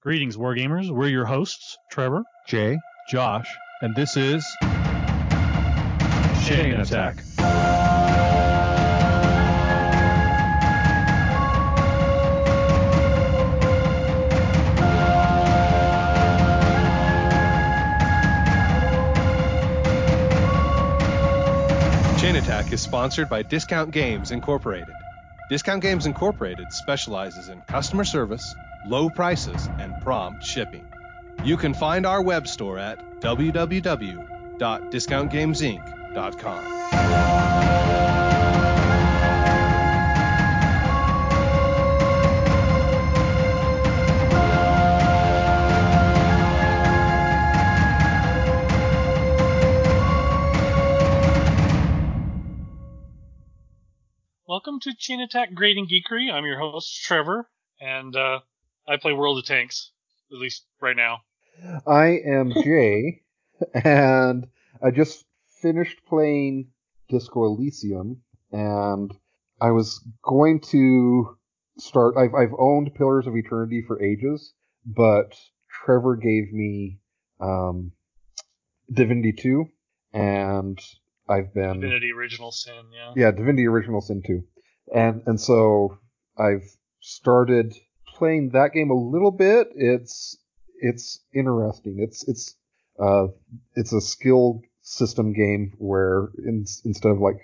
Greetings, Wargamers. We're your hosts, Trevor, Jay, Josh, and this is Chain Attack. Chain Attack is sponsored by Discount Games Incorporated. Discount Games Incorporated specializes in customer service, low prices, and prompt shipping. You can find our web store at www.discountgamesinc.com. Welcome to Chain Attack Grading Geekery. I'm your host, Trevor, and uh, I play World of Tanks, at least right now. I am Jay, and I just finished playing Disco Elysium, and I was going to start. I've I've owned Pillars of Eternity for ages, but Trevor gave me um, Divinity Two, and I've been Divinity Original Sin, yeah. yeah, Divinity Original Sin 2. And and so I've started playing that game a little bit. It's it's interesting. It's it's uh it's a skill system game where in, instead of like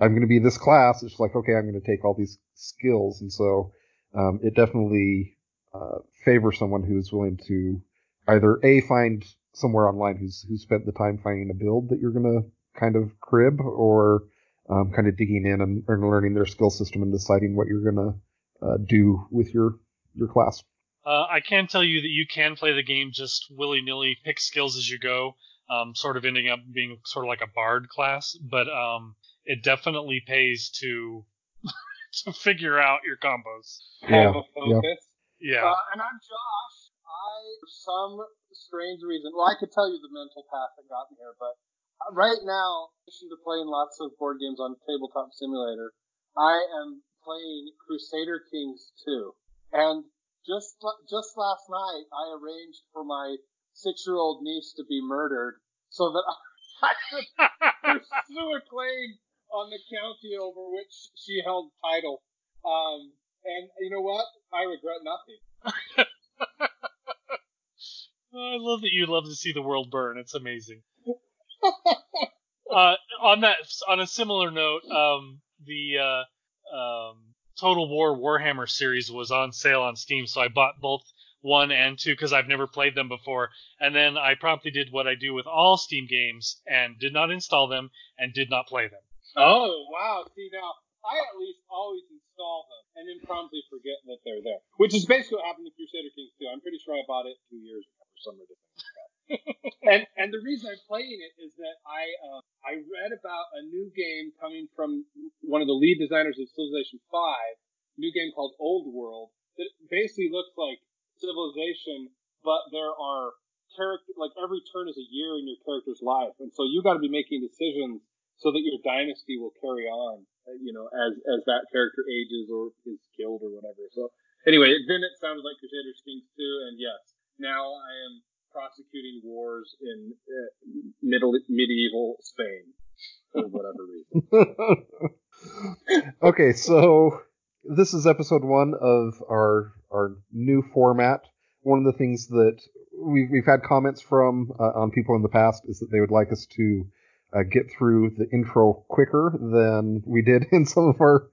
I'm going to be this class, it's like okay, I'm going to take all these skills, and so um, it definitely uh, favors someone who's willing to either a find somewhere online who's who spent the time finding a build that you're going to kind of crib or um, kind of digging in and, and learning their skill system and deciding what you're going to uh, do with your your class. Uh, I can tell you that you can play the game just willy nilly, pick skills as you go, um, sort of ending up being sort of like a bard class, but um, it definitely pays to to figure out your combos. Yeah, have a focus. Yeah. Uh, and I'm Josh. I, for some strange reason, well, I could tell you the mental path that got me here, but uh, right now, in addition to playing lots of board games on Tabletop Simulator, I am playing Crusader Kings 2. And just just last night, I arranged for my six-year-old niece to be murdered so that I could pursue a claim on the county over which she held title. Um, and you know what? I regret nothing. I love that you love to see the world burn. It's amazing. uh, on that, on a similar note, um, the uh, um, Total War Warhammer series was on sale on Steam, so I bought both one and two because I've never played them before. And then I promptly did what I do with all Steam games and did not install them and did not play them. Oh wow! See now, I at least always install them and then promptly forget that they're there, which is basically what happened to Crusader Kings 2. I'm pretty sure I bought it two years ago and and the reason I'm playing it is that I uh, I read about a new game coming from one of the lead designers of Civilization 5, new game called Old World that basically looks like Civilization, but there are character like every turn is a year in your character's life, and so you got to be making decisions so that your dynasty will carry on, uh, you know, as as that character ages or is killed or whatever. So anyway, then it sounded like Crusader Kings 2, and yes, now I am prosecuting wars in uh, middle medieval Spain for whatever reason. okay, so this is episode one of our our new format. One of the things that we've we've had comments from uh, on people in the past is that they would like us to uh, get through the intro quicker than we did in some of our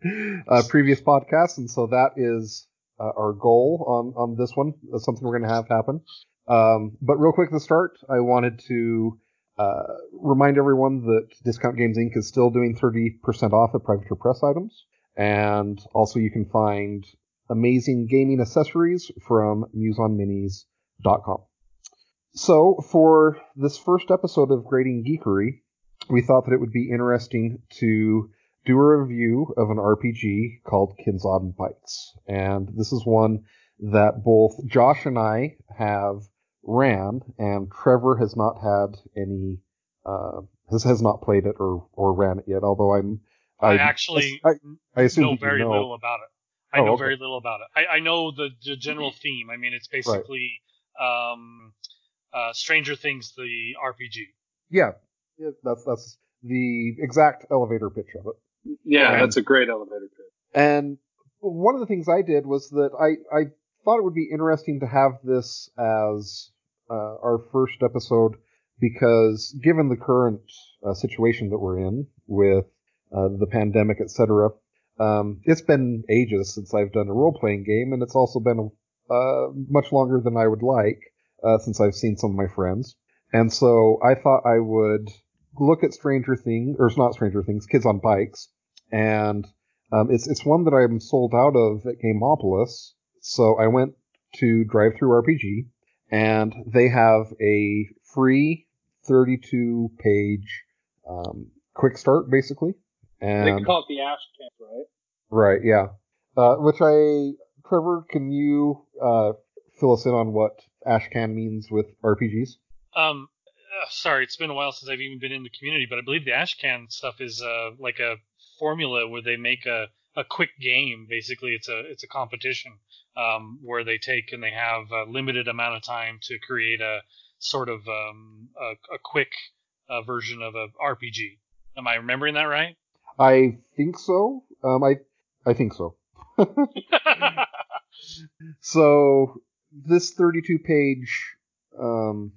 uh, previous podcasts, and so that is uh, our goal on on this one. That's something we're going to have happen. Um, but real quick to start, I wanted to uh, remind everyone that Discount Games Inc. is still doing 30% off at Privateer Press items, and also you can find amazing gaming accessories from MuseOnMinis.com. So for this first episode of Grading Geekery, we thought that it would be interesting to do a review of an RPG called Kids on Bikes. And this is one that both Josh and I have ran, and Trevor has not had any, uh, has, has not played it or, or ran it yet, although I'm, I, actually I, I assume know very know. little about it. I Oh, know okay. very little about it. I, I know the, the general theme. I mean, it's basically um, uh, Stranger Things, the RPG. Yeah, yeah, that's that's the exact elevator pitch of it. Yeah, And- that's a great elevator pitch. And one of the things I did was that I, I thought it would be interesting to have this as uh, our first episode because given the current uh, situation that we're in with uh, the pandemic, etc., um, it's been ages since I've done a role playing game, and it's also been uh, much longer than I would like uh, since I've seen some of my friends. And so I thought I would look at Stranger Things, or it's not Stranger Things, Kids on Bikes, and um, it's it's one that I'm sold out of at Gameopolis. So I went to DriveThruRPG, and they have a free 32 page um, quick start, basically. And They call it the Ash Camp, right? right, yeah. Uh, which I, Trevor, can you uh, fill us in on what Ashcan means with RPGs? Um, sorry, it's been a while since I've even been in the community, but I believe the Ashcan stuff is uh, like a formula where they make a, a quick game. Basically, it's a it's a competition um, where they take and they have a limited amount of time to create a sort of um, a, a quick uh, version of a RPG. Am I remembering that right? I think so. Um, I I think so. So this 32 page um,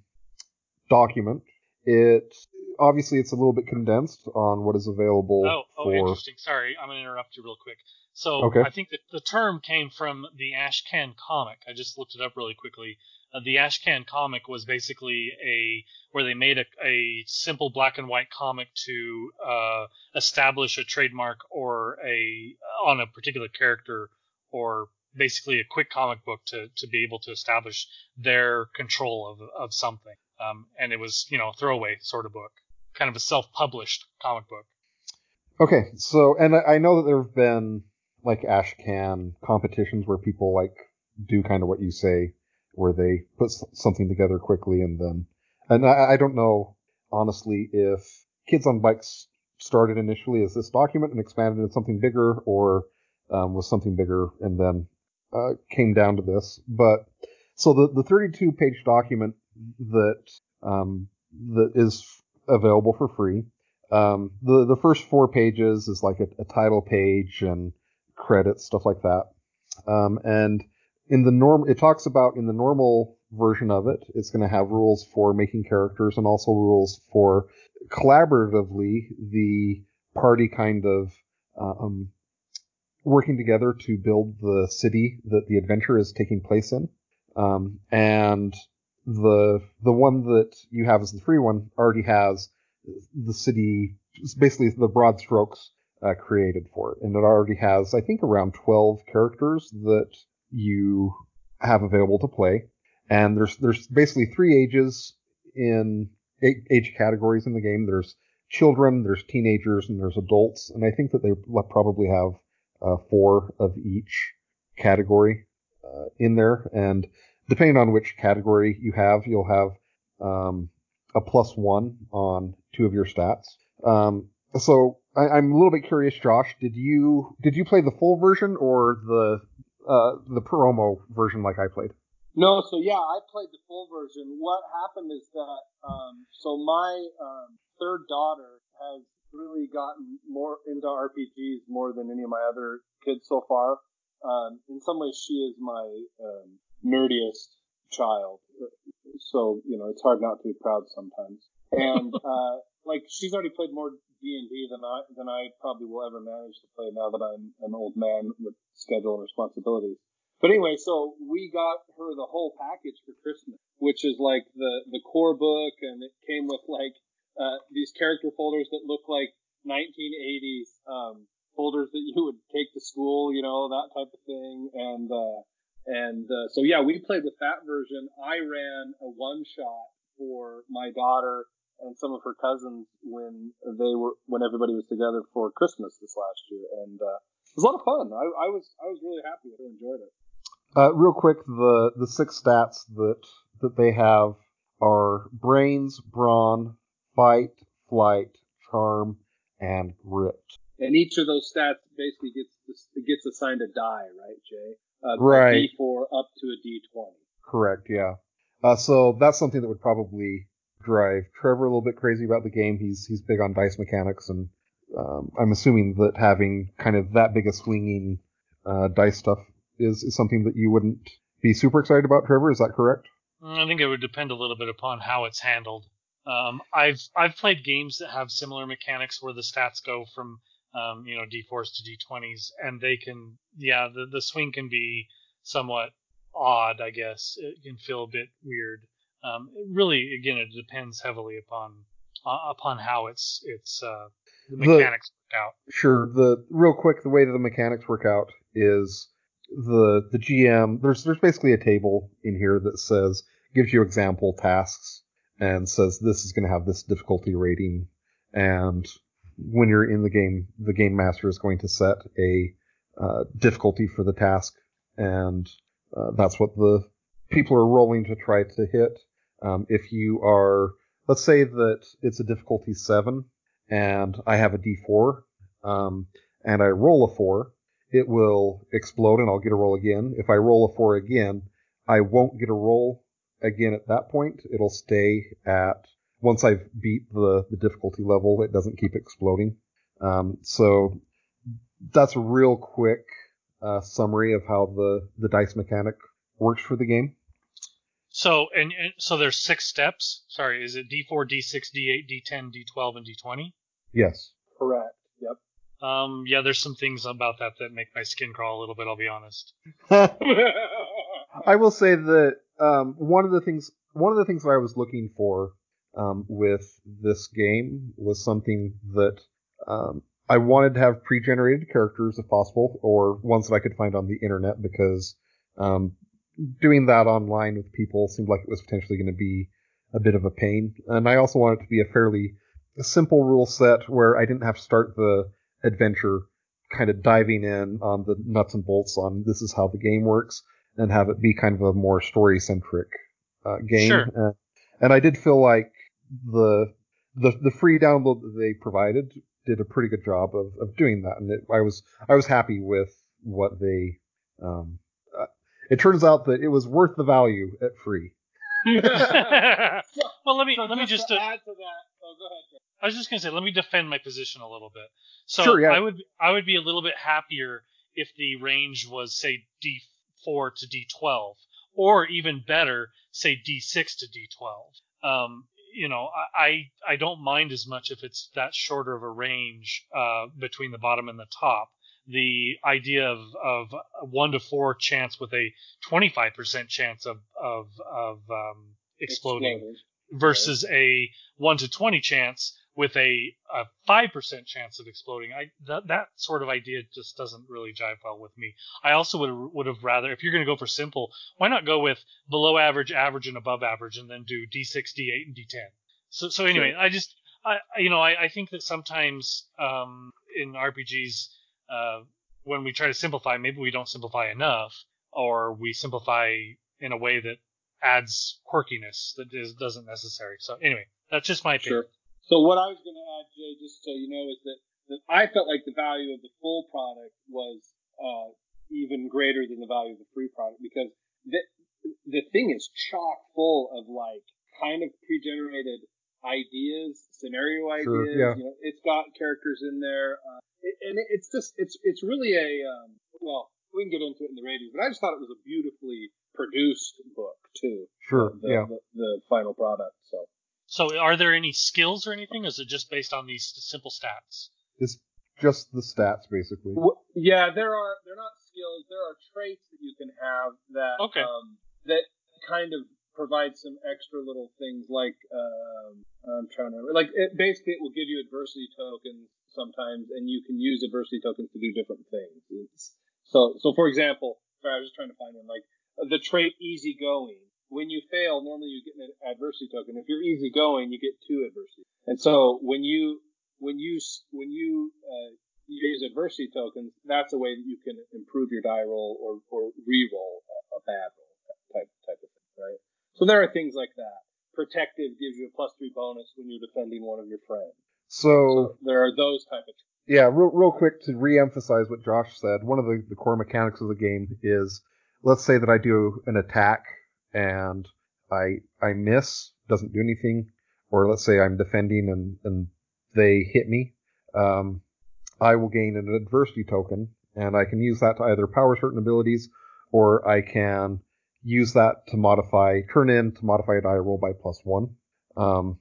document, it obviously it's a little bit condensed on what is available Oh, oh, for. interesting. Sorry, I'm going to interrupt you real quick. So Okay. I think that the term came from the Ashcan comic. I just looked it up really quickly. Uh, the Ashcan comic was basically a where they made a, a simple black and white comic to uh, establish a trademark or a on a particular character or basically a quick comic book to, to be able to establish their control of, of something. Um, and it was, you know, throwaway sort of book, kind of a self-published comic book. Okay, so and I, I know that there have been like Ashcan competitions where people like do kind of what you say, where they put something together quickly and then. And I, I don't know honestly if Kids on Bikes started initially as this document and expanded into something bigger, or um, was something bigger and then uh, came down to this. But so the the 32 page document that um, that is available for free. Um, the the first four pages is like a, a title page and credits stuff like that. Um, and in the norm, it talks about in the normal version of it, it's going to have rules for making characters and also rules for collaboratively the party kind of um, working together to build the city that the adventure is taking place in. Um, and the the one that you have as the free one already has the city, basically the broad strokes uh, created for it, and it already has, I think, around 12 characters that you have available to play. And there's there's basically three ages in eight age categories in the game. There's children, there's teenagers, and there's adults. And I think that they probably have uh, four of each category uh, in there. And depending on which category you have, you'll have um, a plus one on two of your stats. Um, so I, I'm a little bit curious, Josh. Did you did you play the full version or the uh, the promo version like I played? No, so yeah, I played the full version. What happened is that, um, so my um, third daughter has really gotten more into RPGs more than any of my other kids so far. Um, in some ways, she is my um, nerdiest child. So you know, it's hard not to be proud sometimes. And uh, like, she's already played more D and D than I than I probably will ever manage to play now that I'm an old man with schedule and responsibilities. But anyway, so we got her the whole package for Christmas, which is like the the core book, and it came with like uh, these character folders that look like 1980s um, folders that you would take to school, you know, that type of thing. And uh, and uh, so yeah, we played with that version. I ran a one shot for my daughter and some of her cousins when they were when everybody was together for Christmas this last year, and uh, it was a lot of fun. I, I was I was really happy with it. I enjoyed it. Uh, real quick, the the six stats that that they have are brains, brawn, fight, flight, charm, and grit. And each of those stats basically gets gets assigned a die, right, Jay? Uh, Right. A D4 up to a D20. Correct, yeah. Uh, so that's something that would probably drive Trevor a little bit crazy about the game. He's he's big on dice mechanics, and um, I'm assuming that having kind of that big a swinging uh, dice stuff is, is something that you wouldn't be super excited about, Trevor. Is that correct? Mm, I think it would depend a little bit upon how it's handled. Um, I've I've played games that have similar mechanics where the stats go from um, you know d4s to d20s, and they can yeah the the swing can be somewhat odd. I guess it can feel a bit weird. Um, really, again, it depends heavily upon uh, upon how it's it's uh, the The- mechanics work out. Sure. The real quick, the way that the mechanics work out is the the GM. There's there's basically a table in here that says gives you example tasks and says this is going to have this difficulty rating, and when you're in the game, the game master is going to set a uh, difficulty for the task, and uh, that's what the people are rolling to try to hit. Um, if you are, let's say that it's a difficulty seven, and I have a D4, um, and I roll a four, it will explode and I'll get a roll again. If I roll a four again, I won't get a roll again at that point. It'll stay at once I've beat the, the difficulty level, it doesn't keep exploding. Um, so that's a real quick uh, summary of how the, the dice mechanic works for the game. So and, and so there's six steps. Sorry, is it D4, D6, D8, D10, D12, and D20? Yes. Correct. Yep. Um, yeah, there's some things about that that make my skin crawl a little bit. I'll be honest. I will say that um, one of the things one of the things that I was looking for um, with this game was something that um, I wanted to have pre-generated characters if possible, or ones that I could find on the internet because um, doing that online with people seemed like it was potentially going to be a bit of a pain. And I also wanted it to be a fairly simple rule set where I didn't have to start the adventure kind of diving in on the nuts and bolts on this is how the game works and have it be kind of a more story centric uh, game. Sure. Uh, and I did feel like the the the free download that they provided did a pretty good job of, of doing that, and it, I was I was happy with what they. Um, uh, it turns out that it was worth the value at free. well, let me So let me just. to uh, add to that. Oh, go ahead. I was just gonna say, let me defend my position a little bit. So Sure, yeah. I would I would be a little bit happier if the range was say D4 to D12, or even better, say D6 to D12. Um, you know, I I don't mind as much if it's that shorter of a range uh, between the bottom and the top. The idea of, of one to four chance with a 25% chance of of of um, exploding versus a 1 to 20 chance with a, a 5% chance of exploding. I that, that sort of idea just doesn't really jive well with me. I also would would have rather if you're going to go for simple, why not go with below average, average and above average and then do D6, D8 and D10. So so anyway, I just I I- you know, I, I think that sometimes um, in RPGs uh, when we try to simplify, maybe we don't simplify enough or we simplify in a way that adds quirkiness that is, doesn't necessary. So anyway, that's just my opinion. Sure. So what I was going to add, Jay, just so you know, is that, that I felt like the value of the full product was uh, even greater than the value of the free product because the the thing is chock full of like kind of pre-generated ideas, scenario ideas. Sure, yeah. You know, it's got characters in there, uh, it, and it, it's just it's it's really a um, well, we can get into it in the ratings, but I just thought it was a beautifully produced book too. Sure. The, yeah. the, the final product. So. So are there any skills or anything? Or is it just based on these simple stats? It's just the stats basically. W- Yeah, there are they're not skills. There are traits that you can have that Okay. um, that kind of provide some extra little things like um, I'm trying to remember. Like it, basically, it will give you adversity tokens sometimes, and you can use adversity tokens to do different things. It's, so, so for example, sorry, I was just trying to find one. Like uh, the trait easygoing. When you fail, normally you get an adversity token. If you're easygoing, you get two adversity. And so when you when you when you uh, use adversity tokens, that's a way that you can improve your die roll or, or re-roll a, a bad roll type type of thing, right? So there are things like that. Protective gives you a plus three bonus when you're defending one of your friends. So So there are those type of. Yeah, real, real quick to re-emphasize what Josh said. One of the, the core mechanics of the game is, let's say that I do an attack and I I miss, doesn't do anything, or let's say I'm defending and and they hit me, um, I will gain an adversity token, and I can use that to either power certain abilities, or I can use that to modify turn in to modify a die roll by plus one. Um,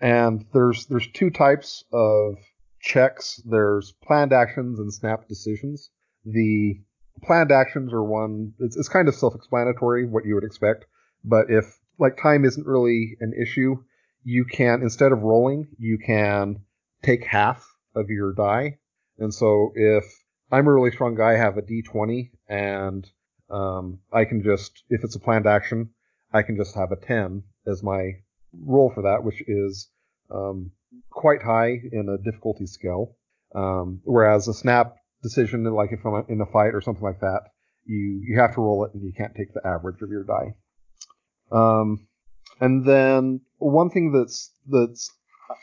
and there's there's two types of checks. There's planned actions and snap decisions. The planned actions are one. It's, it's kind of self-explanatory what you would expect. But if like time isn't really an issue, you can instead of rolling, you can take half of your die. And so if I'm a really strong guy, I have a D20, and um, I can just if it's a planned action, I can just have a 10 as my roll for that, which is um, quite high in a difficulty scale. Um, whereas a snap decision, like if I'm in a fight or something like that, you you have to roll it and you can't take the average of your die. Um, and then one thing that's that's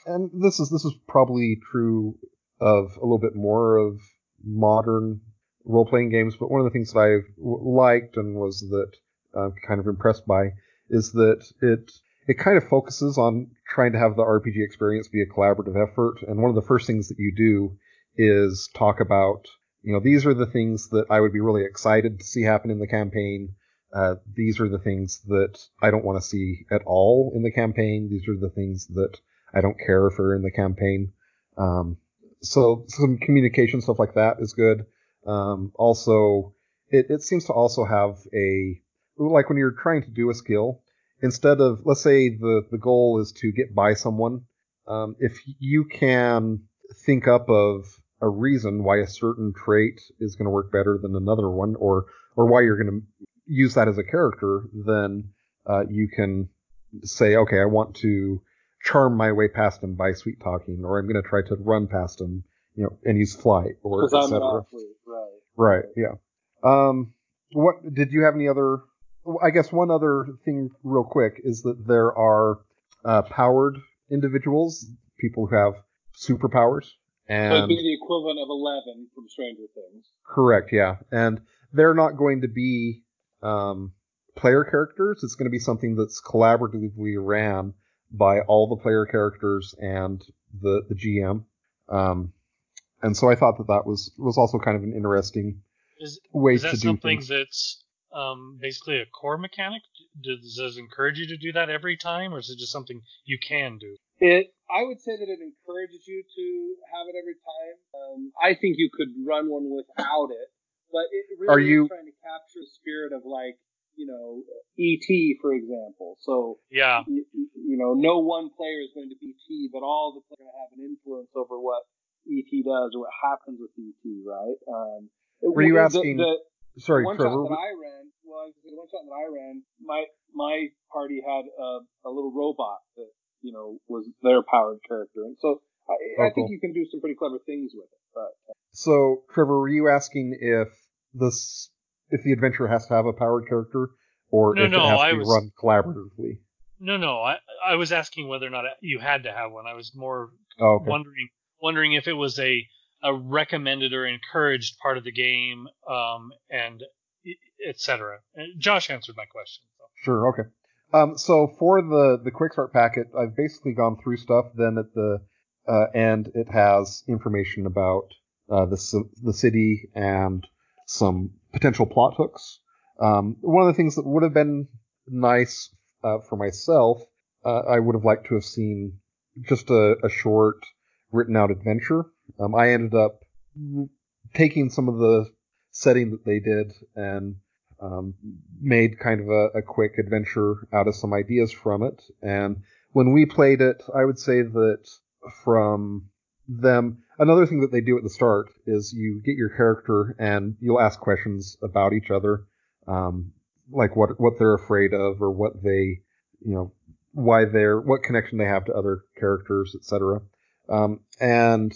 and this is this is probably true of a little bit more of modern role playing games, but one of the things that I liked and was that uh, kind of impressed by is that it it kind of focuses on trying to have the RPG experience be a collaborative effort. And one of the first things that you do is talk about, you know, these are the things that I would be really excited to see happen in the campaign. Uh, these are the things that I don't want to see at all in the campaign. These are the things that I don't care for in the campaign. Um, so some communication stuff like that is good. Um, also, it, it seems to also have a like when you're trying to do a skill, instead of let's say the the goal is to get by someone, um, if you can think up of a reason why a certain trait is going to work better than another one, or or why you're going to use that as a character, then uh, you can say, okay, I want to charm my way past him by sweet talking, or I'm going to try to run past him, you know, and use flight, or etc. Right. Right. Yeah. Um, what did you have any other I guess one other thing, real quick, is that there are uh, powered individuals, people who have superpowers, and so it'd be the equivalent of Eleven from Stranger Things. Correct, yeah, and they're not going to be um, player characters. It's going to be something that's collaboratively ran by all the player characters and the the GM. Um, and so I thought that that was was also kind of an interesting is, way is that to do something things. that's um, basically a core mechanic? Does, does it encourage you to do that every time, or is it just something you can do? It, I would say that it encourages you to have it every time. Um, I think you could run one without it, but it really Are is you- trying to capture the spirit of like, you know, ET, for example. So, Yeah, you, you know, no one player is going to be ET, but all the players are have an influence over what ET does or what happens with ET, right? Um, Were you the- asking- the, Sorry, the one Trevor. shot that I ran, well, the one shot that I ran, my my party had a, a little robot that you know was their powered character, and so I, Oh, I think cool. you can do some pretty clever things with it. But So, Trevor, were you asking if this if the adventure has to have a powered character, or No, if no, it has I to be was- run collaboratively? no, no. I I was asking whether or not you had to have one. I was more Oh, okay. wondering wondering if it was a a recommended or encouraged part of the game, um, and etc. Josh answered my question. So. Sure. Okay. Um, so for the the quick start packet, I've basically gone through stuff. Then at the uh, end, it has information about uh, the the city and some potential plot hooks. Um, one of the things that would have been nice uh, for myself, uh, I would have liked to have seen just a, a short written out adventure. Um, I ended up taking some of the setting that they did and um, made kind of a, a quick adventure out of some ideas from it. And when we played it, I would say that from them, another thing that they do at the start is you get your character and you'll ask questions about each other, um, like what what they're afraid of or what they, you know, why they're what connection they have to other characters, etc. Um, and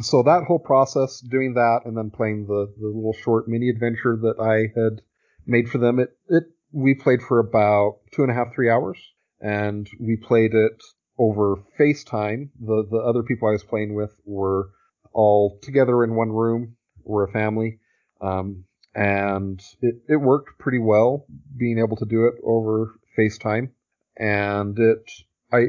so that whole process, doing that and then playing the the little short mini adventure that I had made for them. It it we played for about two and a half three hours, and we played it over FaceTime. The the other people I was playing with were all together in one room. We're a family, um, and it it worked pretty well being able to do it over FaceTime, and it I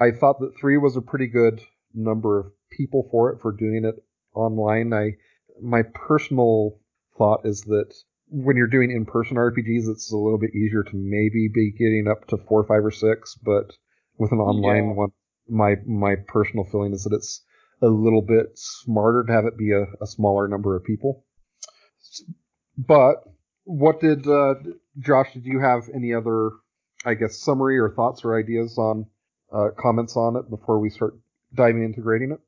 I thought that three was a pretty good number of people for it for doing it online. I my personal thought is that when you're doing in-person RPGs, it's a little bit easier to maybe be getting up to four, five, or six, but with an online Yeah. one, my my personal feeling is that it's a little bit smarter to have it be a, a smaller number of people. But what did uh, Josh? Did you have any other, I guess, summary or thoughts or ideas on uh, comments on it before we start diving into grading it?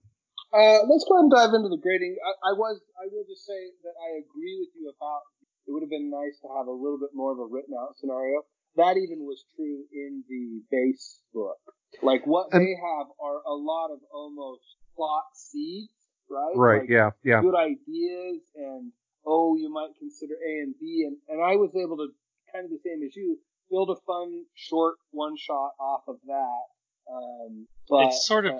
Uh, let's go ahead and dive into the grading. I, I was, I will just say that I agree with you about it would have been nice to have a little bit more of a written out scenario. That even was true in the base book. Like what And- they have are a lot of almost plot seeds, right? Right. Like, yeah. Yeah. good ideas and oh you might consider A and B and, and I was able to kind of the same as you build a fun short one shot off of that. Um, but It's sort of- uh,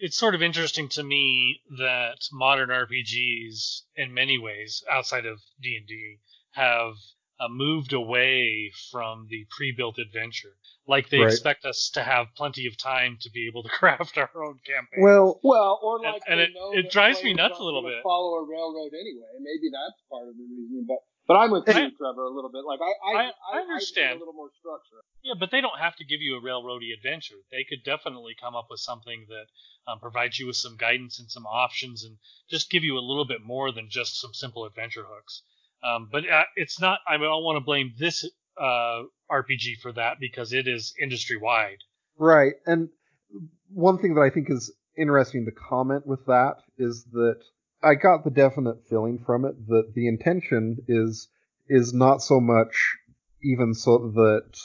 it's sort of interesting to me that modern RPGs, in many ways, outside of D and D, have uh, moved away from the pre-built adventure. Like they Right. expect us to have plenty of time to be able to craft our own campaign. Well, well, or And- like and they it- know it drives me nuts a little bit. Follow a railroad anyway. Maybe that's part of the reason. But but I'm with you, Trevor, a little bit. Like I I, I- I understand. a little more structure. Yeah, but they don't have to give you a railroady adventure. They could definitely come up with something that um, provides you with some guidance and some options, and just give you a little bit more than just some simple adventure hooks. Um, but uh, it's not. I don't want to blame this uh, RPG for that because it is industry wide. Right. And one thing that I think is interesting to comment with that is that I got the definite feeling from it that the intention is is not so much even so that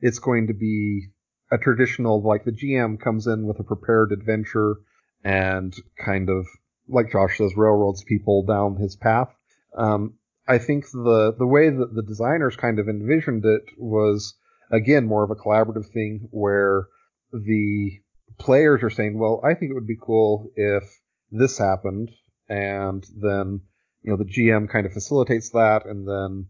it's going to be a traditional like the GM comes in with a prepared adventure and kind of like Josh says railroads people down his path. Um, I think the the way that the designers kind of envisioned it was again more of a collaborative thing where the players are saying, well, I think it would be cool if this happened, and then you know the GM kind of facilitates that, and then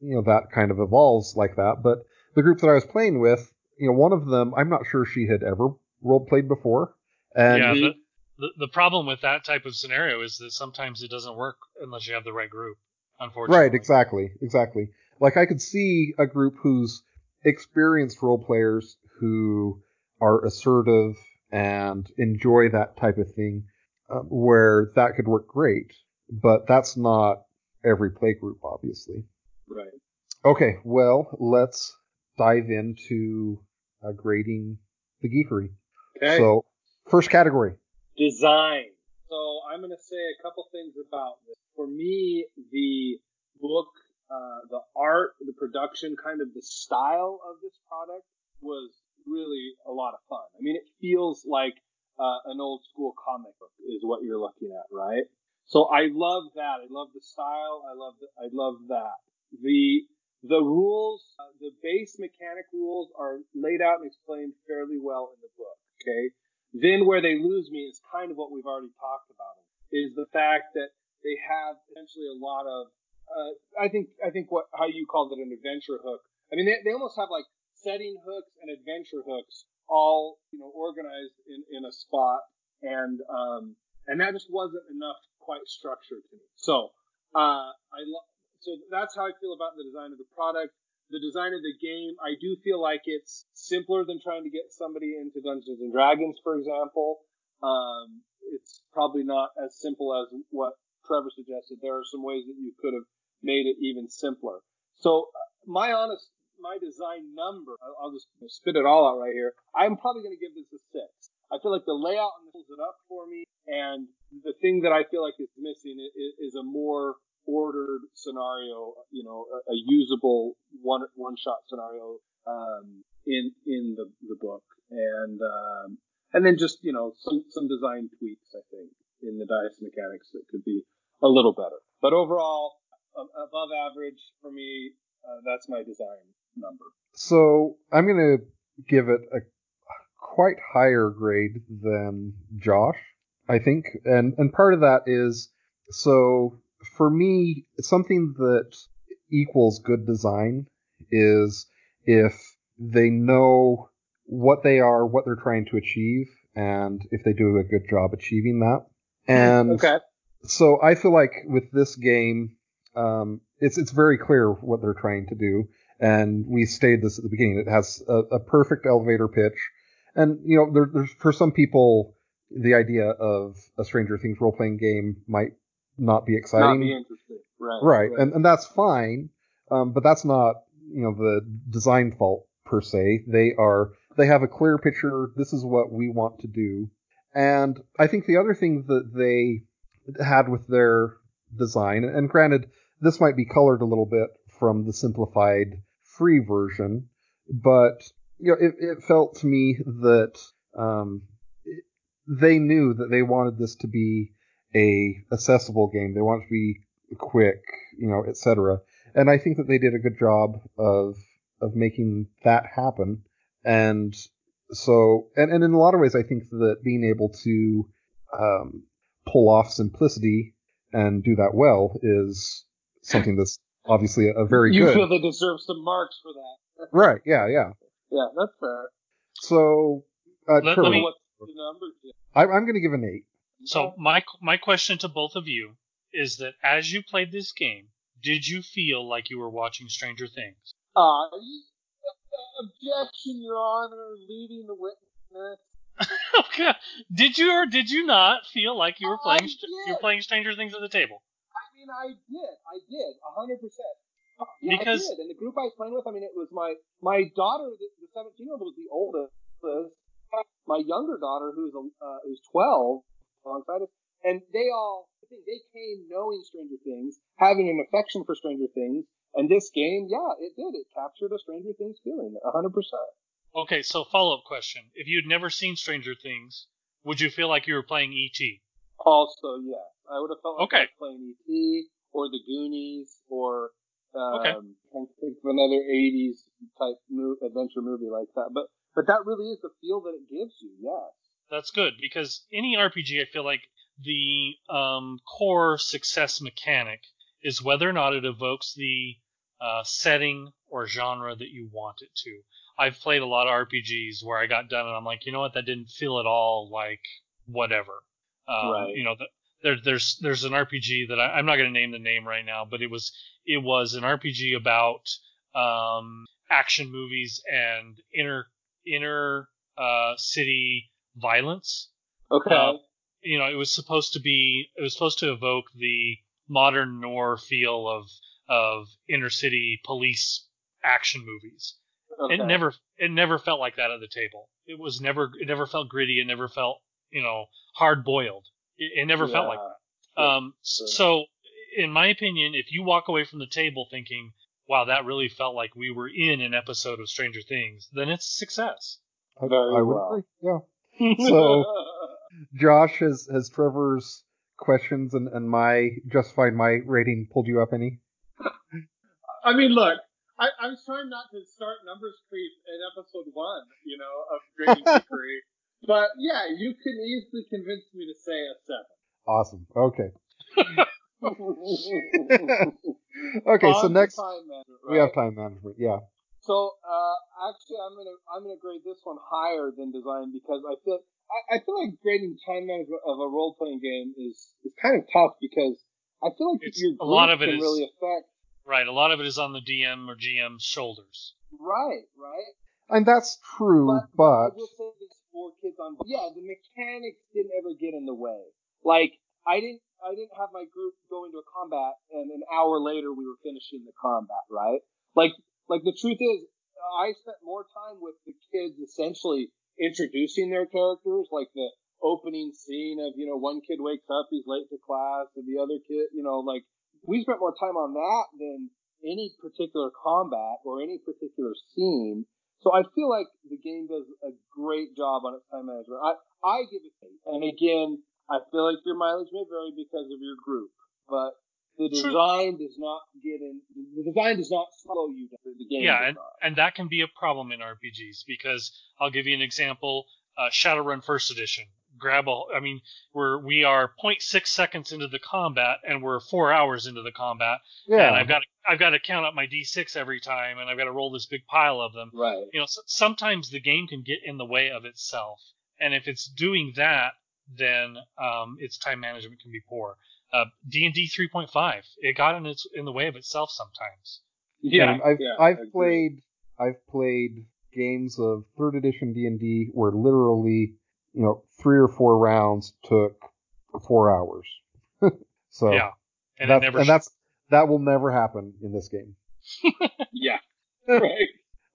you know that kind of evolves like that. But the group that I was playing with, you know, one of them, I'm not sure she had ever role played before, and yeah, the the problem with that type of scenario is that sometimes it doesn't work unless you have the right group. Unfortunately, Right, exactly, exactly. Like I could see a group who's experienced role players who are assertive and enjoy that type of thing, uh, where that could work great. But that's not every play group, obviously. Right. Okay, well, let's dive into uh, grading the geekery. Okay. So, first category. design. So I'm going to say a couple things about this. For me, the book, uh, the art, the production, kind of the style of this product was really a lot of fun. I mean, it feels like uh, an old school comic book is what you're looking at, right? So I love that. I love the style. I love the, I love that. The the rules, uh, the base mechanic rules are laid out and explained fairly well in the book. Okay. Then where they lose me is kind of what we've already talked about. Is the fact that they have essentially a lot of, uh, I think, I think what how you called it an adventure hook. I mean, they, they almost have like setting hooks and adventure hooks all you know organized in in a spot, and um and that just wasn't enough quite structure to me. So uh, I lo- so that's how I feel about the design of the product the design of the game, I do feel like it's simpler than trying to get somebody into Dungeons and Dragons, for example. Um, it's probably not as simple as what Trevor suggested. There are some ways that you could have made it even simpler. So uh, my honest, my design number, I'll, just spit it all out right here. I'm probably going to give this a six. I feel like the layout pulls it up for me, and the thing that I feel like is missing is, is a more ordered scenario, you know, a, a usable one one shot scenario um, in in the the book, and um, and then just you know some some design tweaks I think in the dice mechanics that could be a little better. But overall, above average for me. Uh, that's my design number. So I'm to give it a quite higher grade than Josh, I think, and and part of that is so for me something that equals good design is if they know what they are, what they're trying to achieve, and if they do a good job achieving that. And okay. so I feel like with this game, um, it's it's very clear what they're trying to do, and we stated this at the beginning. It has a, a perfect elevator pitch, and you know, there, there's for some people, the idea of a Stranger Things role playing game might not be exciting. Not be interesting. Right. Right, and and that's fine, um, but that's not you know the design fault per se. They are they have a clear picture. This is what we want to do, and I think the other thing that they had with their design, and granted, this might be colored a little bit from the simplified free version, but you know, it, it felt to me that um, they knew that they wanted this to be a accessible game. They wanted to be quick, you know, etc. And I think that they did a good job of of making that happen. And so, and, and in a lot of ways, I think that being able to um, pull off simplicity and do that well is something that's obviously a, very you good. feel they deserve some marks for that. right? Yeah, yeah. Yeah, that's fair. So, uh, Let- Kurt, let me- What's the number? I, I'm going to give an eight. So my my question to both of you is that as you played this game, did you feel like you were watching Stranger Things? Uh, objection, Your Honor, leading the witness. okay. Did you or did you not feel like you were playing you're playing Stranger Things at the table? I mean, I did. I did. A hundred percent. Yeah, Because- I did. And the group I was playing with, I mean, it was my my daughter, the, 17 year old, was the oldest. My younger daughter, who's a, uh, who's 12, alongside us, and they all, I think they came knowing Stranger Things, having an affection for Stranger Things, and this game, yeah, it did. It captured a Stranger Things feeling, a hundred percent. Okay, so follow up question: If you'd never seen Stranger Things, would you feel like you were playing E ET? Also, yeah, I would have felt like Okay. I was playing ET or The Goonies or um, Okay. I think of another '80s type mo- adventure movie like that. But but that really is the feel that it gives you. Yes. That's good because any RPG, I feel like the um, core success mechanic is whether or not it evokes the uh, setting or genre that you want it to. I've played a lot of RPGs where I got done and I'm like, you know what, that didn't feel at all like whatever. Um, Right. You know, the, there, there's there's an RPG that I, I'm not going to name the name right now, but it was it was an RPG about um, action movies and inner inner uh, city violence. Okay. Uh, you know, it was supposed to be it was supposed to evoke the modern noir feel of of inner city police action movies. okay. It never it never felt like that at the table. It was never it never felt gritty. It never felt you know hard boiled. It, it never felt like that. Um, s- Sure. so in my opinion, if you walk away from the table thinking, "Wow, that really felt like we were in an episode of Stranger Things," then it's a success. I, Very I would well. agree. Yeah. So- Josh, has has Trevor's questions and, and my justified my rating pulled you up any? I mean, look, I, I was trying not to start numbers creep in episode one, you know, of Grading Geekery. But yeah, you can easily convince me to say a seven. Awesome. Okay. okay. So On to next time management, we have time management. Yeah. So uh, actually, I'm gonna I'm gonna grade this one higher than design because I feel I, I feel like grading time management of a role playing game is is kind of tough because I feel like It's- your a lot group of it can is- really affect Right. A lot of it is on the DM or GM's shoulders. right right. And that's true, But, but, I will say this for kids on yeah the mechanics didn't ever get in the way. Like I didn't I didn't have my group go into a combat and an hour later we were finishing the combat right. Like like the truth is I spent more time with the kids essentially introducing their characters like the opening scene of you know one kid wakes up he's late to class and the other kid you know like we spent more time on that than any particular combat or any particular scene so I feel like the game does a great job on its time management. I, I give it eight. And again, I feel like your mileage may vary because of your group, but the True. design does not get in. The design does not slow you down. The game Yeah, and, and that can be a problem in RPGs because I'll give you an example. Uh, Shadowrun First Edition. grab a. I mean, we're we are 0.6 seconds into the combat, and we're four hours into the combat, Yeah. and I've got to, I've got to count up my d6 every time, and I've got to roll this big pile of them. Right. You know, s sometimes the game can get in the way of itself, and if it's doing that, then um, its time management can be poor. Uh, D&D 3.5, it got in its in the way of itself sometimes. Yeah. And I've yeah, I've played I've played games of third edition D and D where literally you know three or four rounds took four hours. so yeah, and that's, it never. and that's that will never happen in this game. Yeah. right.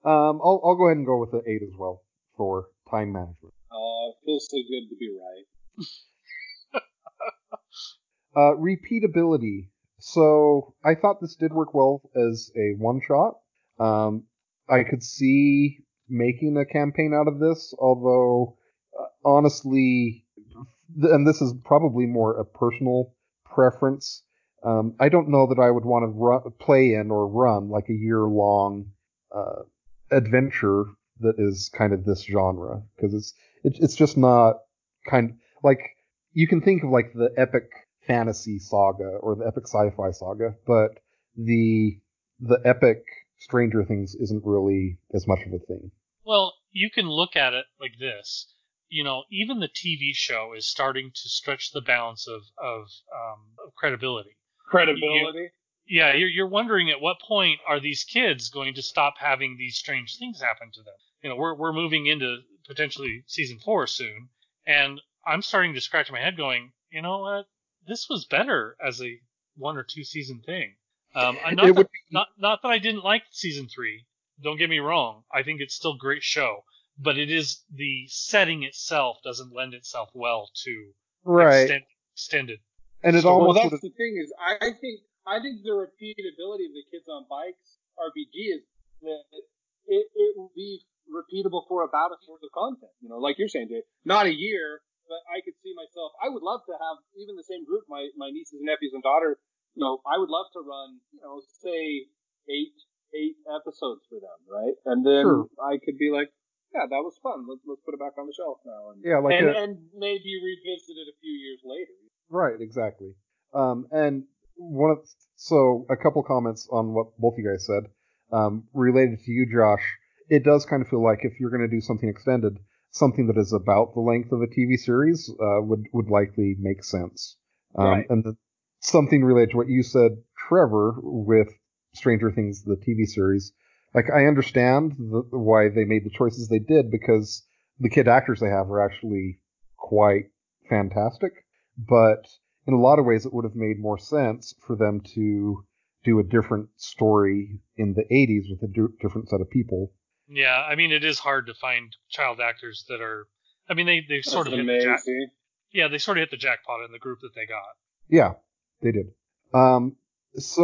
Um, I'll I'll go ahead and go with the eight as well for time management. Uh, feels so good to be right. Uh, repeatability. So I thought this did work well as a one shot. Um, I could see making a campaign out of this, although uh, honestly, and this is probably more a personal preference. Um, I don't know that I would want to play in or run like a year long uh, adventure that is kind of this genre because it's it, it's just not kind of, like you can think of like the epic fantasy saga or the epic sci-fi saga, but the the epic Stranger Things isn't really as much of a thing. Well, you can look at it like this. You know, even the TV show is starting to stretch the bounds of of, um, of credibility. Credibility. Yeah, you're, you're wondering at what point are these kids going to stop having these strange things happen to them? You know, we're we're moving into potentially season four soon, and I'm starting to scratch my head, going, you know what, this was better as a one or two season thing. Um, not that, would not not that I didn't like season three. Don't get me wrong. I think it's still a great show, but it is the setting itself doesn't lend itself well to Right, extend, extended. and it So- Well, almost that's would the thing is, I, I think I think the repeatability of the Kids on Bikes RPG is that it, it will be repeatable for about a fourth of content. You know, like you're saying, Dave, not a year, but I could see myself. I would love to have even the same group, my my nieces and nephews and daughter. You know, I would love to run, you know, say eight eight episodes for them, right? And then Sure. I could be like, yeah, that was fun. Let's let's put it back on the shelf now, and yeah, like and, a, and maybe revisit it a few years later. Right, exactly. Um, and one of so a couple comments on what both you guys said um, related to you, Josh. It does kind of feel like if you're going to do something extended, something that is about the length of a TV series uh, would would likely make sense. Um, Right. And the, something related to what you said, Trevor, with Stranger Things, the TV series. Like I understand the, why they made the choices they did because the kid actors they have are actually quite fantastic but in a lot of ways it would have made more sense for them to do a different story in the 80s with a different set of people. Yeah, I mean it is hard to find child actors that are. I mean they they sort of That's hit the jack, yeah they sort of hit the jackpot in the group that they got. Yeah, they did. Um, so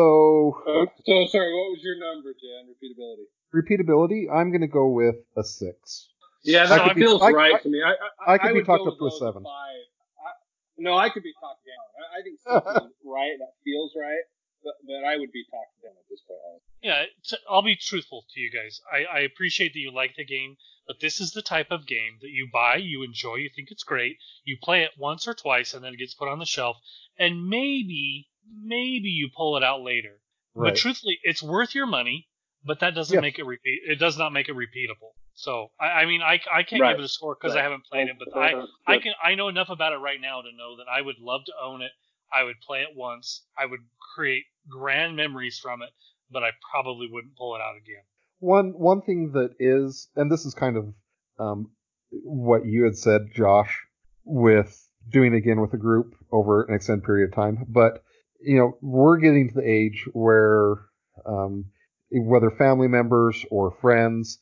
Oh, so sorry, what was your number, Jan? Repeatability. repeatability, I'm going to go with a six. Yeah, that I could be- feels I- right I- to me. I, I, I could be talked up to a as low as seven. Five. I, no, I could be talked down. I, I think six is right. That feels right. But, but I would be talked down at this point. honestly. Yeah, t- I'll be truthful to you guys. I, I appreciate that you like the game, but this is the type of game that you buy, you enjoy, you think it's great, you play it once or twice, and then it gets put on the shelf, and maybe, maybe you pull it out later. Right. But truthfully, it's worth your money, but that doesn't Yes. make it repeat. It does not make it repeatable. So I, I mean, I, I can't Right. give it a score because I haven't played it, but I I can I know enough about it right now to know that I would love to own it. I would play it once. I would create grand memories from it, but I probably wouldn't pull it out again. One one thing that is, and this is kind of um, what you had said, Josh, with doing it again with a group over an extended period of time. But you know, we're getting to the age where um, whether family members or friends,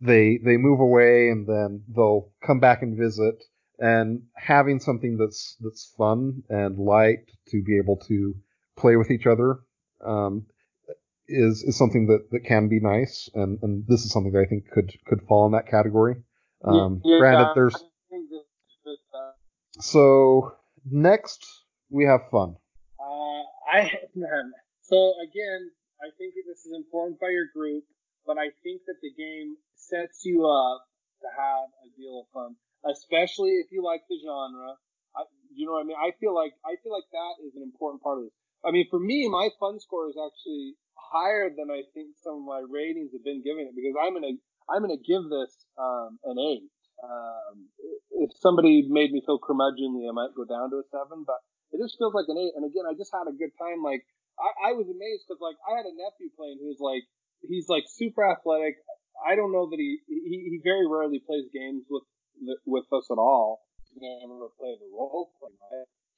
they they move away and then they'll come back and visit. And having something that's that's fun and light to be able to play with each other um, is is something that, that can be nice, and, and this is something that I think could could fall in that category. Um, Yeah, granted, I there's think this is, uh, so next we have fun. Uh, I man. So again, I think this is informed by your group, but I think that the game sets you up to have a deal of fun. especially if you like the genre. I, you know what I mean? I feel like I feel like that is an important part of this. I mean, for me, my fun score is actually higher than I think some of my ratings have been giving it because I'm gonna I'm gonna give this um, an eight. Um, if somebody made me feel curmudgeonly, I might go down to a seven, but it just feels like an eight. And again, I just had a good time. Like I, I was amazed because like I had a nephew playing who's like he's like super athletic. I don't know that he he, he very rarely plays games with with us at all. Never played the role.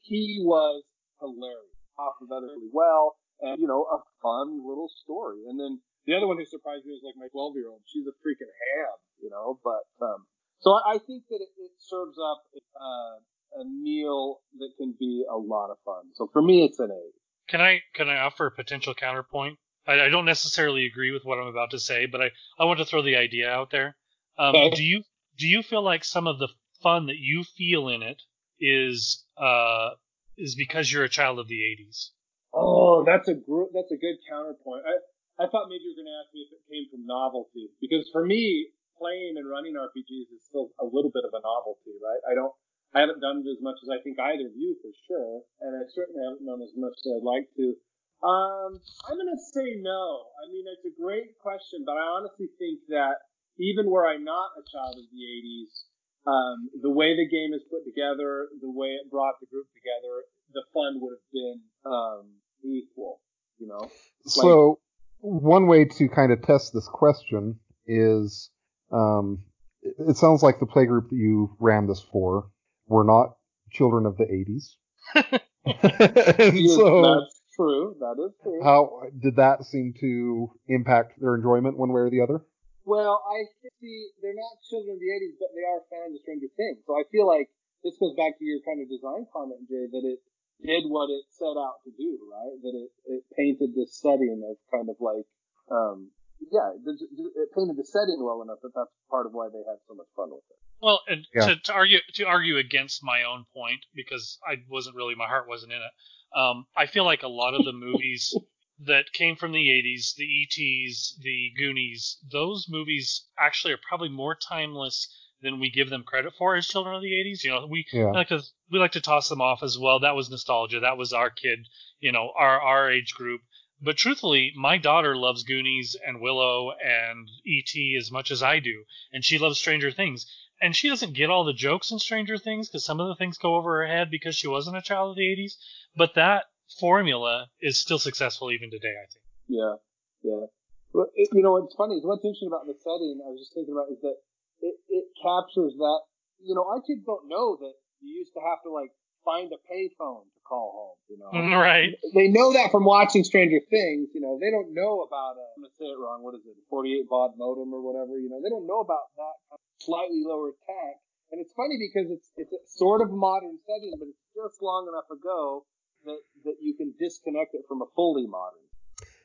He was hilarious, off of that really well, and you know a fun little story. And then the other one who surprised me was like my 12 year old. She's a freaking ham, you know. But um, so I think that it, it serves up uh, a meal that can be a lot of fun. So for me, it's an eight. Can I can I offer a potential counterpoint? I, I don't necessarily agree with what I'm about to say, but I, I want to throw the idea out there. Um, Okay. Do you do you feel like some of the fun that you feel in it is uh is because you're a child of the 80s? Oh, that's a gr- that's a good counterpoint. I I thought maybe you were going to ask me if it came from novelty because for me, playing and running RPGs is still a little bit of a novelty, right? I don't I haven't done it as much as I think either of you for sure, and I certainly haven't done as much as I'd like to. Um, I'm going to say no. I mean, it's a great question, but I honestly think that even were I not a child of the 80s, um, the way the game is put together, the way it brought the group together, the fun would have been um, equal. You know, So one way to kind of test this question is, um, it, it sounds like the playgroup that you ran this for were not children of the 80s. Yes, so, that's true. That is true. how did that seem to impact their enjoyment one way or the other? Well, I see they're not children of the 80s, but they are fans of Stranger Things. So I feel like this goes back to your kind of design comment, Jay, that it did what it set out to do, right? That it, it painted this setting of kind of like, um, yeah, it, it painted the setting well enough that that's part of why they had so much fun with it. Well, and Yeah. to, to argue to argue against my own point because I wasn't really my heart wasn't in it. Um, I feel like a lot of the movies that came from the 80s, the ETs, the Goonies, those movies actually are probably more timeless than we give them credit for as children of the 80s. You know, we Yeah. like to we like to toss them off as well. That was nostalgia. That was our kid, you know, our our age group. But truthfully, my daughter loves Goonies and Willow and E.T. as much as I do, and she loves Stranger Things. And she doesn't get all the jokes in Stranger Things because some of the things go over her head because she wasn't a child of the 80s. But that formula is still successful even today, I think. Yeah, yeah. Well, it, you know, what's funny is what's interesting about the setting. I was just thinking about is that it, it captures that. You know, our kids don't know that you used to have to like find a payphone to call home. You know, Right. they know that from watching Stranger Things. You know, they don't know about a, I'm gonna say it wrong. What is it? 48 baud modem or whatever. You know, they don't know about that kind of slightly lower tech. And it's funny because it's it's a sort of modern setting, but it's just long enough ago that that you can disconnect it from a fully modern.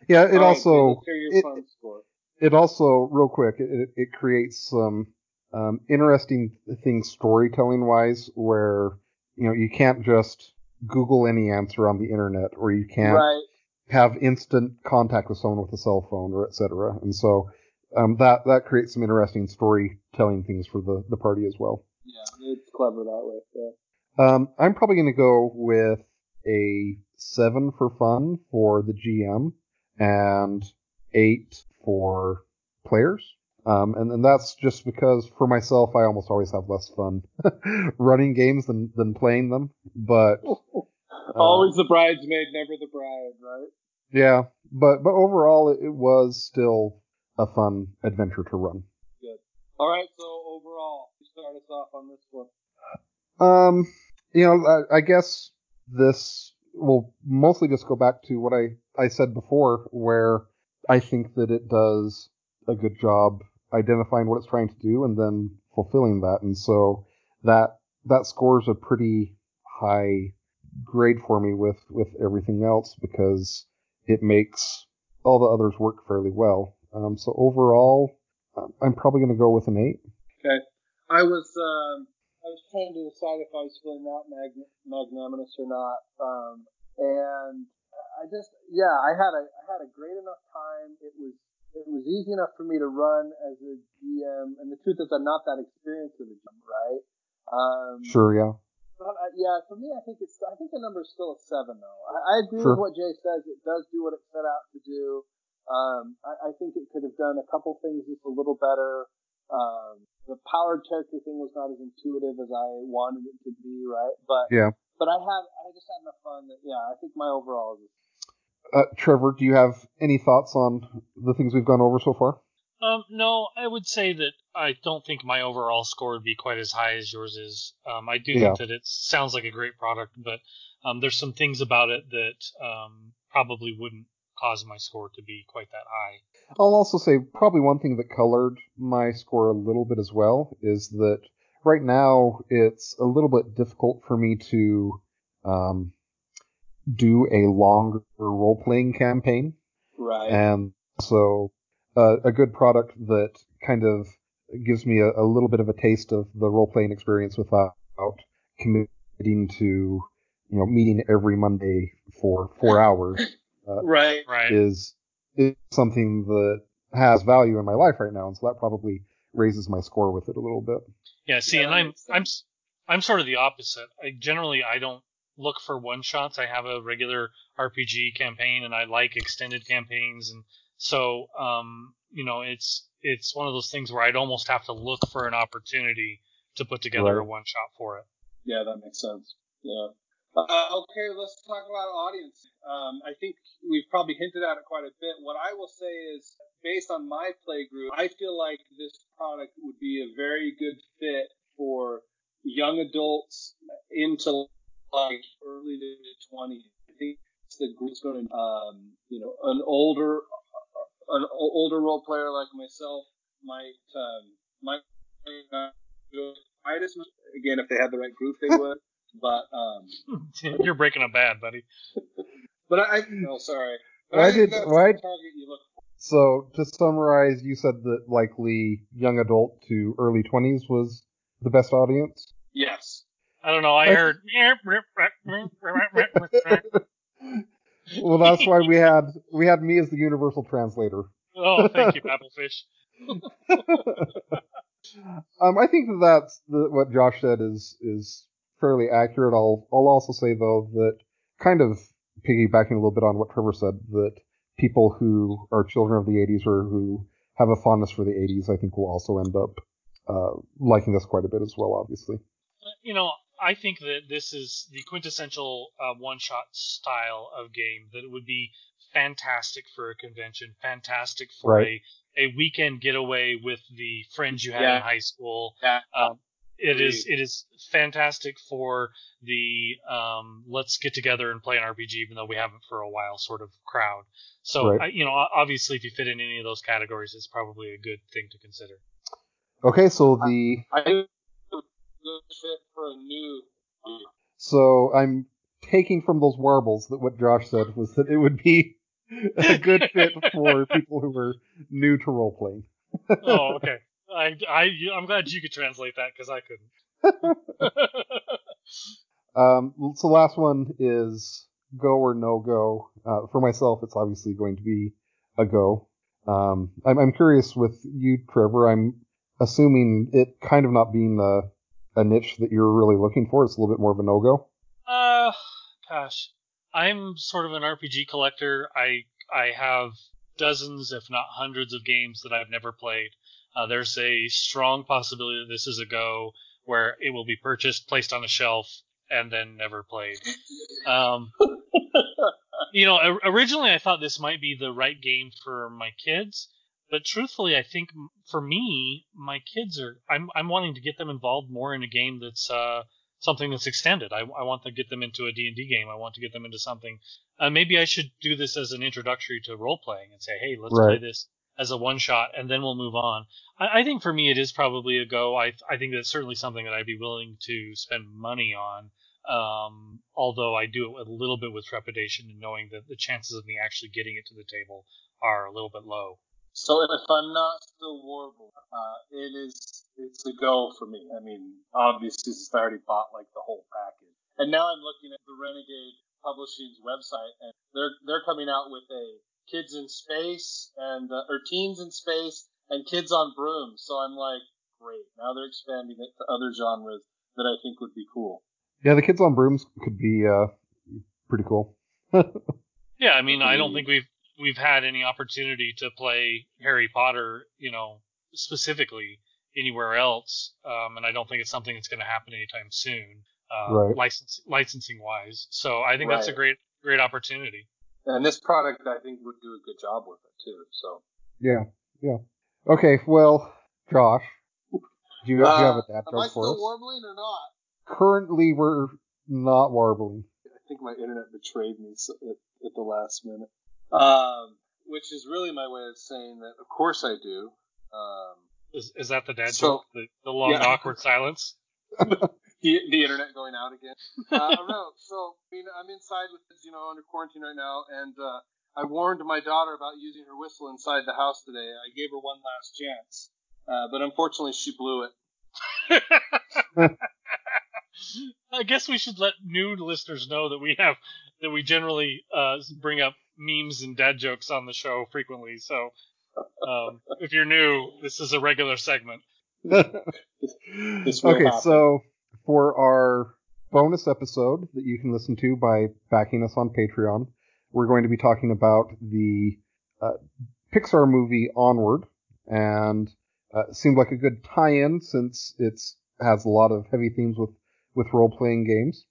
Yeah, it All also Jay, let's hear your it- it also real quick it, it, it creates some um, interesting things storytelling wise where you know you can't just google any answer on the internet or you can't Right. have instant contact with someone with a cell phone or etc and so um, that that creates some interesting storytelling things for the the party as well Yeah, it's clever that way. Yeah. um, i'm probably going to go with a seven for fun for the gm and eight for players. Um, and, and that's just because for myself, I almost always have less fun running games than, than playing them. But uh, Always the bridesmaid, never the bride, right? yeah, but but overall, it, it was still a fun adventure to run. Good. All right, so overall, you start us off on this one. Um, you know, I, I guess this will mostly just go back to what I, I said before, where I think that it does a good job identifying what it's trying to do and then fulfilling that. And so that that scores a pretty high grade for me with with everything else because it makes all the others work fairly well. Um, so overall, I'm probably going to go with an eight. Okay. I was um, was trying to decide if I was feeling that mag- magnanimous or not, um, and I just yeah I had a I had a great enough time. It was it was easy enough for me to run as a GM, and the truth is I'm not that experienced as a GM, right? Um, Sure, yeah. But uh, yeah, for me, I think it's. I think the number is still a seven, though. I, I agree Sure. with what Jay says. It does do what it set out to do. Um, I, I think it could have done a couple things just a little better. Um, the powered character thing was not as intuitive as I wanted it to be, right? But Yeah. But I have. I just had enough fun that yeah, I think my overall is. Uh, Trevor, do you have any thoughts on the things we've gone over so far? Um, no, I would say that I don't think my overall score would be quite as high as yours is. Um, I do Yeah. think that it sounds like a great product, but um, there's some things about it that um, probably wouldn't cause my score to be quite that high. I'll also say probably one thing that colored my score a little bit as well is that right now it's a little bit difficult for me to um, do a longer role playing campaign. Right. And so uh, a good product that kind of gives me a, a little bit of a taste of the role playing experience without committing to you know meeting every Monday for four hours right. Right. is is something that has value in my life right now, and so that probably raises my score with it a little bit. Yeah, see, Yeah, and I'm I'm sense. s- I'm sort of the opposite. I generally I don't look for one shots. I have a regular RPG campaign, and I like extended campaigns, and so um you know it's it's one of those things where I'd almost have to look for an opportunity to put together a one shot for it. Yeah, that makes sense. Yeah. Uh, okay, let's talk about audience. Um, I think we've probably hinted at it quite a bit. What I will say is, based on my play group, I feel like this product would be a very good fit for young adults into like early to twenties. I think the group's going to, um, you know, an older, an older role player like myself might, um, might as. Again, if they had the right group, they would. But um, You're breaking up bad, buddy. but I, I no, sorry. But Why did- why- target you look for. So to summarize, you said that likely young adult to early twenties was the best audience. Yes. I don't know. I I- heard. Well, that's why we had we had me as the universal translator. oh, thank you, Applefish. um, I think that that's the, what Josh said is is fairly accurate. I'll I'll also say though that kind of piggybacking a little bit on what Trevor said that people who are children of the 80s or who have a fondness for the 80s, I think will also end up uh, liking this quite a bit as well. Obviously, you know, I think that this is the quintessential uh, one-shot style of game. That it would be fantastic for a convention, fantastic for Right. a, a weekend getaway with the friends you had Yeah. in high school. Yeah. Um, it is Agreed. it is fantastic for the um, let's get together and play an RPG, even though we haven't for a while sort of crowd. So Right. I, you know, obviously, if you fit in any of those categories, it's probably a good thing to consider. okay. So the I think it's a good fit for a new. so I'm taking from those warbles that what Josh said was that it would be a good fit for people who were new to role playing. oh, okay. I, I, I'm glad you could translate that because I couldn't. Um, so last one is go or no go. Uh, for myself, it's obviously going to be a go. Um, I'm, I'm curious with you, Trevor. I'm assuming it kind of not being a, a niche that you're really looking for. It's a little bit more of a no go. uh, gosh, I'm sort of an RPG collector. I, I have dozens, if not hundreds, of games that I've never played. Uh, there's a strong possibility that this is a go where it will be purchased, placed on a shelf, and then never played. Um, you know, originally I thought this might be the right game for my kids, but truthfully, I think for me, my kids are. I'm I'm wanting to get them involved more in a game that's uh, something that's extended. I, I want to get them into a D and D game. I want to get them into something. Uh, maybe I should do this as an introductory to role playing and say, hey, let's play this as a one shot, and then we'll move on. I, I think for me, it is probably a go. I I think that's certainly something that I'd be willing to spend money on. Um, although I do it a little bit with trepidation and knowing that the chances of me actually getting it to the table are a little bit low. So if I'm not still warble, uh, it is it's a go for me. I mean, obviously, since I already bought like the whole package, and now I'm looking at the Renegade Publishing's website, and they're they're coming out with a kids in space and uh, or teens in space and kids on brooms. So I'm like, great. Now they're expanding it to other genres that I think would be cool. Yeah, the kids on brooms could be uh, pretty cool. Yeah, I mean, I don't think we've we've had any opportunity to play Harry Potter, you know, specifically anywhere else, um, and I don't think it's something that's going to happen anytime soon, uh, Right. license, licensing wise. So I think that's a great great opportunity. And this product, I think, would do a good job with it too. So Yeah, yeah. Okay, well, Josh, do you, do you have a Uh, dad am I for still us? warbling or not? Currently, we're not warbling. I think my internet betrayed me so- at, at the last minute. Um, which is really my way of saying that, of course, I do. Um, Is, is that the dad So- joke? The, the long Yeah. awkward silence. the, the internet going out again. Uh, I don't know. So, I mean, I'm inside with kids, you know, under quarantine right now, and uh, I warned my daughter about using her whistle inside the house today. I gave her one last chance, uh, but unfortunately, she blew it. I guess we should let new listeners know that we have that we generally uh, bring up memes and dad jokes on the show frequently. So um, if you're new, this is a regular segment. This okay, happen. so for our bonus episode that you can listen to by backing us on Patreon, we're going to be talking about the uh, Pixar movie Onward, and uh, it seemed like a good tie-in since it's has a lot of heavy themes with with role-playing games.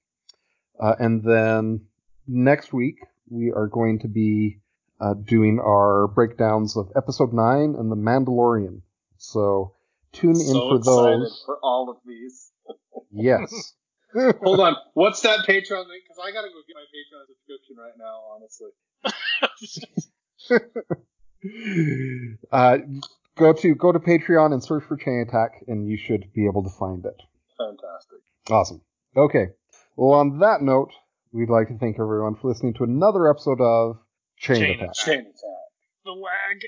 Uh, and then next week we are going to be uh, doing our breakdowns of Episode Nine and The Mandalorian. So tune in so for excited those. for all of these. Yes. Hold on, what's that Patreon link? Because I gotta go get my Patreon subscription right now. Honestly, uh, go to go to Patreon and search for Chain Attack, and you should be able to find it. fantastic. Awesome. Okay. Well, on that note, we'd like to thank everyone for listening to another episode of Chain, Chain Attack. Attack. Chain attack. the wag.